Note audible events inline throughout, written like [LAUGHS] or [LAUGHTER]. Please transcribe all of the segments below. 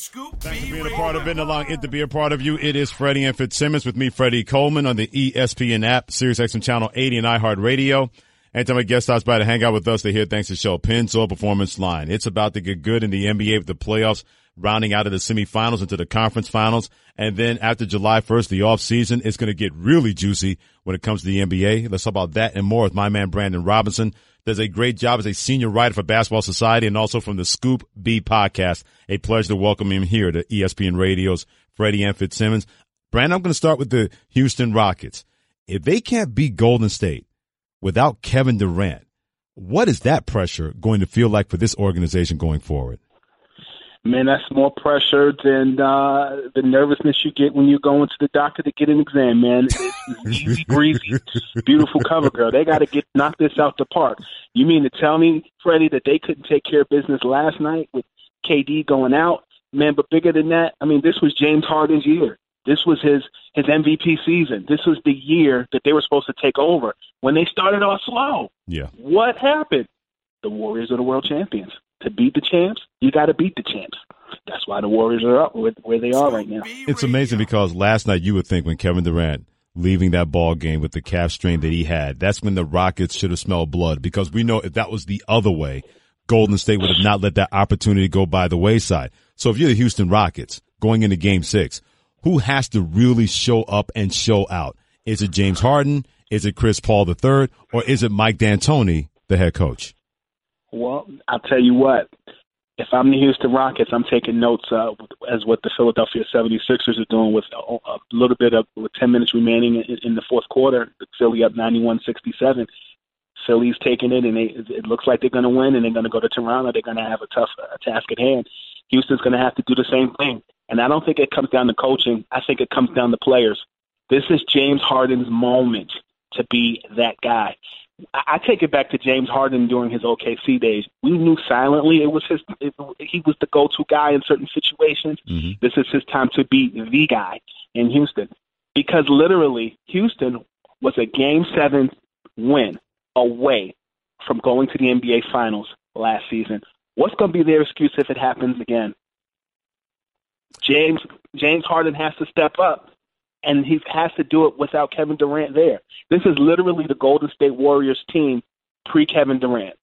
Thanks for being a part of it. Allowing it to be a part of you. It is Freddie and Fitzsimmons with me, Freddie Coleman, on the ESPN app, Sirius XM Channel 80 and iHeartRadio. Anytime a guest stops by to hang out with us, they hear thanks to Shell Pennzoil Performance Line. It's about to get good in the NBA with the playoffs rounding out of the semifinals into the conference finals. And then after July 1st, the off season, it's going to get really juicy when it comes to the NBA. Let's talk about that and more with my man, Brandon Robinson. Does a great job as a senior writer for Basketball Society and also from the Scoop B podcast. A pleasure to welcome him here to ESPN Radio's Freddie and Fitzsimmons. Brandon, I'm going to start with the Houston Rockets. If they can't beat Golden State without Kevin Durant, what is that pressure going to feel like for this organization going forward? Man, that's more pressure than uh, the nervousness you get when you go into the doctor to get an exam, man. It's, easy [LAUGHS] breezy, beautiful cover girl. They got to get knock this out the park. You mean to tell me, Freddie, that they couldn't take care of business last night with KD going out? Man, but bigger than that, I mean, this was James Harden's year. This was his his MVP season. This was the year that they were supposed to take over. When they started off slow, Yeah. what happened? The Warriors are the world champions. To beat the champs, you got to beat the champs. That's why the Warriors are up where, where they are right now. It's amazing because last night you would think when Kevin Durant leaving that ball game with the calf strain that he had, that's when the Rockets should have smelled blood because we know if that was the other way, Golden State would have not let that opportunity go by the wayside. So if you're the Houston Rockets going into game six, who has to really show up and show out? Is it James Harden? Is it Chris Paul III? Or is it Mike D'Antoni, the head coach? Well, I'll tell you what. If I'm the Houston Rockets, I'm taking notes uh, as what the Philadelphia 76ers are doing with a, a little bit of with 10 minutes remaining in, in the fourth quarter. Philly up 91-67. Philly's taking it, and they, it looks like they're going to win, and they're going to go to Toronto. They're going to have a tough uh, task at hand. Houston's going to have to do the same thing. And I don't think it comes down to coaching. I think it comes down to players. This is James Harden's moment to be that guy. I take it back to James Harden during his OKC days. We knew silently it was his. It, he was the go-to guy in certain situations. Mm-hmm. This is his time to be the guy in Houston, because literally Houston was a Game Seven win away from going to the NBA Finals last season. What's going to be their excuse if it happens again? James James Harden has to step up, and he has to do it without Kevin Durant there. This is literally the Golden State Warriors team pre Kevin Durant.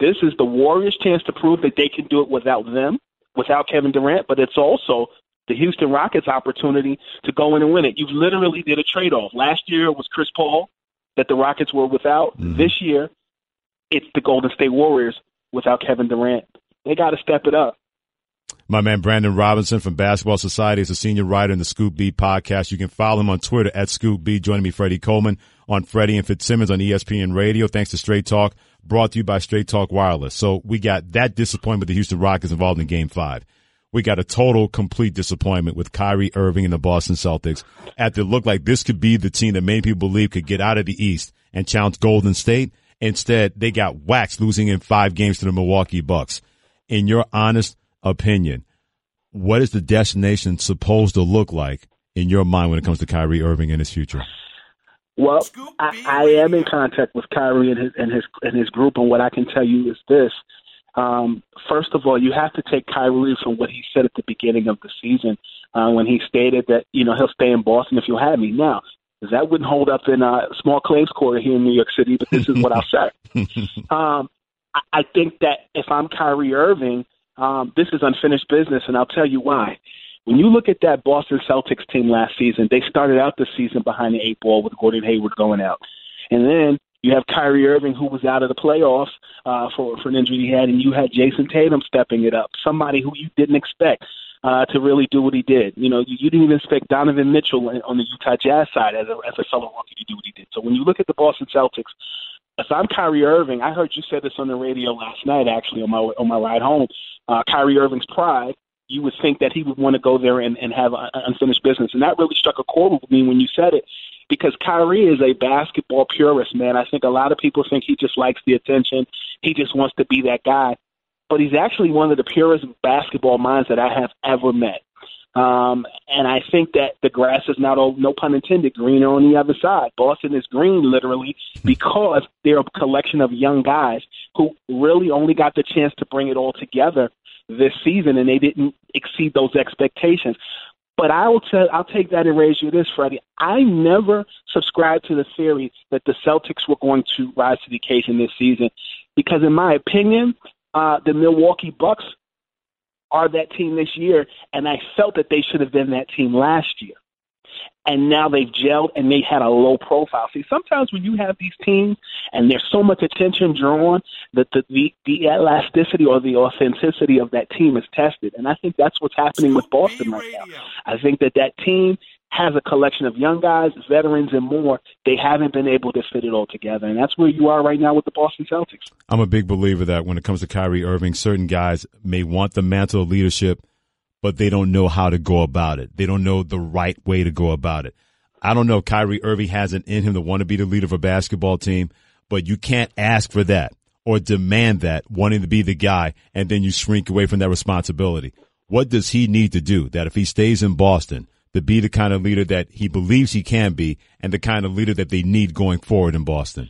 This is the Warriors' chance to prove that they can do it without them, without Kevin Durant, but it's also the Houston Rockets' opportunity to go in and win it. You've literally did a trade off. Last year it was Chris Paul that the Rockets were without. Mm-hmm. This year, it's the Golden State Warriors without Kevin Durant. They got to step it up. My man Brandon Robinson from Basketball Society is a senior writer in the Scoop B podcast. You can follow him on Twitter at Scoop B. Joining me, Freddie Coleman on Freddie and Fitzsimmons on ESPN Radio. Thanks to Straight Talk, brought to you by Straight Talk Wireless. So we got that disappointment with the Houston Rockets involved in Game Five. We got a total, complete disappointment with Kyrie Irving and the Boston Celtics. After it looked like this could be the team that many people believe could get out of the East and challenge Golden State. Instead, they got waxed, losing in five games to the Milwaukee Bucks. in your honest opinion, what is the destination supposed to look like in your mind when it comes to Kyrie Irving and his future? Well, I, I am in contact with Kyrie and his and his and his group, and what I can tell you is this: um, first of all, you have to take Kyrie from what he said at the beginning of the season uh, when he stated that you know he'll stay in Boston if you'll have me. Now, that wouldn't hold up in a small claims court here in New York City, but this is what I'll say. [LAUGHS] Um, I, I think that if I'm Kyrie Irving, um, this is unfinished business, and I'll tell you why. When you look at that Boston Celtics team last season, they started out the season behind the eight ball with Gordon Hayward going out. And then you have Kyrie Irving, who was out of the playoffs uh, for, for an injury he had, and you had Jayson Tatum stepping it up, somebody who you didn't expect uh, to really do what he did. You know, you, you didn't even expect Donovan Mitchell on the Utah Jazz side as a, as a fellow rookie to do what he did. So when you look at the Boston Celtics, if I'm Kyrie Irving, I heard you said this on the radio last night, actually on my on my ride home. Uh, Kyrie Irving's pride you would think that he would want to go there and, and have a, unfinished business. And that really struck a chord with me when you said it, because Kyrie is a basketball purist, man. I think a lot of people think he just likes the attention. He just wants to be that guy. But he's actually one of the purest basketball minds that I have ever met. Um, and I think that the grass is not, all, no pun intended, greener on the other side. Boston is green literally because they're a collection of young guys who really only got the chance to bring it all together this season, and they didn't exceed those expectations. But I will tell, I'll take that and raise you this, Freddie. I never subscribed to the theory that the Celtics were going to rise to the occasion this season, because in my opinion, uh, the Milwaukee Bucks are that team this year, and I felt that they should have been that team last year and now they've gelled and they had a low profile. See, sometimes when you have these teams and there's so much attention drawn that the, the, the elasticity or the authenticity of that team is tested. And I think that's what's happening with Boston right now. I think that that team has a collection of young guys, veterans, and more. They haven't been able to fit it all together. And that's where you are right now with the Boston Celtics. I'm a big believer that when it comes to Kyrie Irving, certain guys may want the mantle of leadership – but they don't know how to go about it. They don't know the right way to go about it. I don't know. if Kyrie Irving has it in him to want to be the leader of a basketball team, but you can't ask for that or demand that wanting to be the guy and then you shrink away from that responsibility. What does he need to do that if he stays in Boston to be the kind of leader that he believes he can be and the kind of leader that they need going forward in Boston?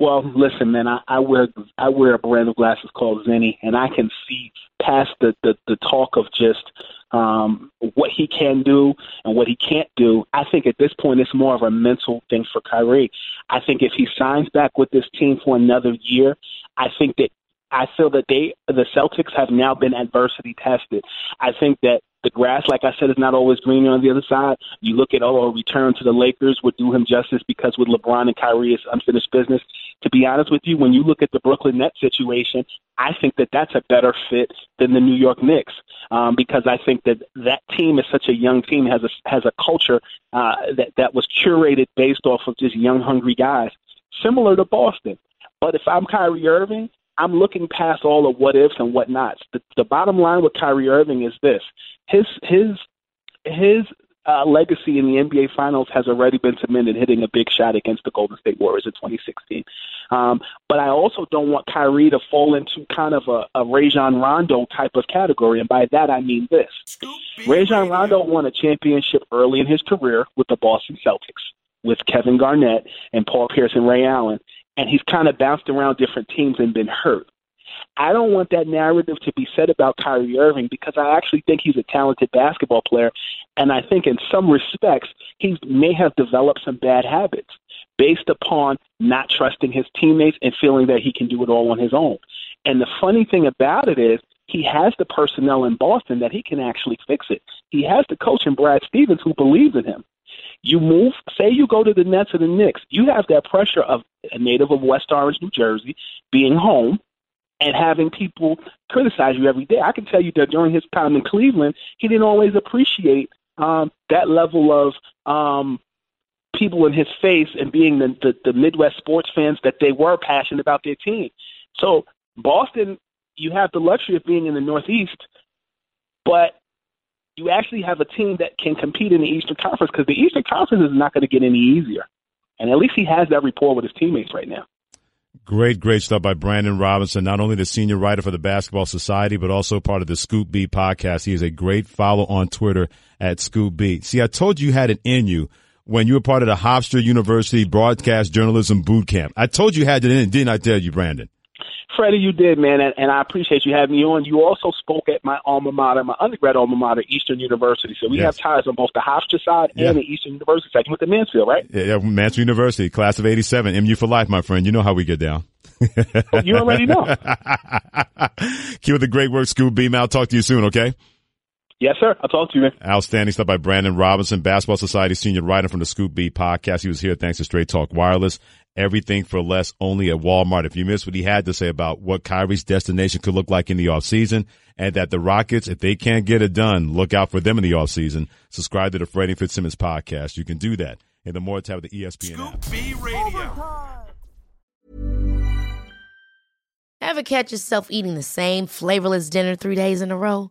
Well, listen, man, I, I wear I wear a brand of glasses called Zenni, and I can see past the the, the talk of just um, what he can do and what he can't do. I think at this point it's more of a mental thing for Kyrie. I think if he signs back with this team for another year, I think that I feel that they the Celtics have now been adversity tested. I think that the grass, like I said, is not always greener on the other side. You look at oh, a return to the Lakers would do him justice because with LeBron and Kyrie, it's unfinished business. To be honest with you, when you look at the Brooklyn Nets situation, I think that that's a better fit than the New York Knicks um, because I think that that team is such a young team has a has a culture uh, that that was curated based off of just young, hungry guys, similar to Boston. But if I'm Kyrie Irving, I'm looking past all the what ifs and what nots. The, the bottom line with Kyrie Irving is this: his his his uh, legacy in the NBA Finals has already been cemented, hitting a big shot against the Golden State Warriors in 2016. Um, but I also don't want Kyrie to fall into kind of a, a Rajon Rondo type of category, and by that I mean this: Rajon Rondo won a championship early in his career with the Boston Celtics, with Kevin Garnett and Paul Pierce and Ray Allen, and he's kind of bounced around different teams and been hurt. I don't want that narrative to be said about Kyrie Irving because I actually think he's a talented basketball player. And I think in some respects, he may have developed some bad habits based upon not trusting his teammates and feeling that he can do it all on his own. And the funny thing about it is, he has the personnel in Boston that he can actually fix it. He has the coach in Brad Stevens who believes in him. You move, say you go to the Nets or the Knicks, you have that pressure of a native of West Orange, New Jersey, being home and having people criticize you every day. I can tell you that during his time in Cleveland, he didn't always appreciate um, that level of um, people in his face and being the, the, the Midwest sports fans that they were passionate about their team. So Boston, you have the luxury of being in the Northeast, but you actually have a team that can compete in the Eastern Conference because the Eastern Conference is not going to get any easier. And at least he has that rapport with his teammates right now. Great, great stuff by Brandon Robinson, not only the senior writer for the Basketball Society, but also part of the Scoop B podcast. He is a great follow on Twitter at Scoop B. See, I told you you had it in you when you were part of the Hofstra University Broadcast Journalism Boot Camp. I told you you had it in, didn't I tell you, Brandon? Freddie, you did, man, and, and I appreciate you having me on. You also spoke at my alma mater, my undergrad alma mater, Eastern University. So we Yes. have ties on both the Hofstra side Yeah. and the Eastern University side. You went to Mansfield, right? Yeah, yeah, Mansfield University, class of 87, MU for life, my friend. You know how we get down. Oh, you already know. [LAUGHS] Keep with the great work, Scoop B. Man, I'll talk to you soon, okay? Yes, sir. I'll talk to you, man. Outstanding stuff by Brandon Robinson, Basketball Society senior writer from the Scoop B podcast. He was here thanks to Straight Talk Wireless. Everything for less only at Walmart. If you missed what he had to say about what Kyrie's destination could look like in the offseason and that the Rockets, if they can't get it done, look out for them in the offseason. Subscribe to the Freddie Fitzsimmons podcast. You can do that in the more tab of the ESPN app. B Radio. Ever catch yourself eating the same flavorless dinner three days in a row?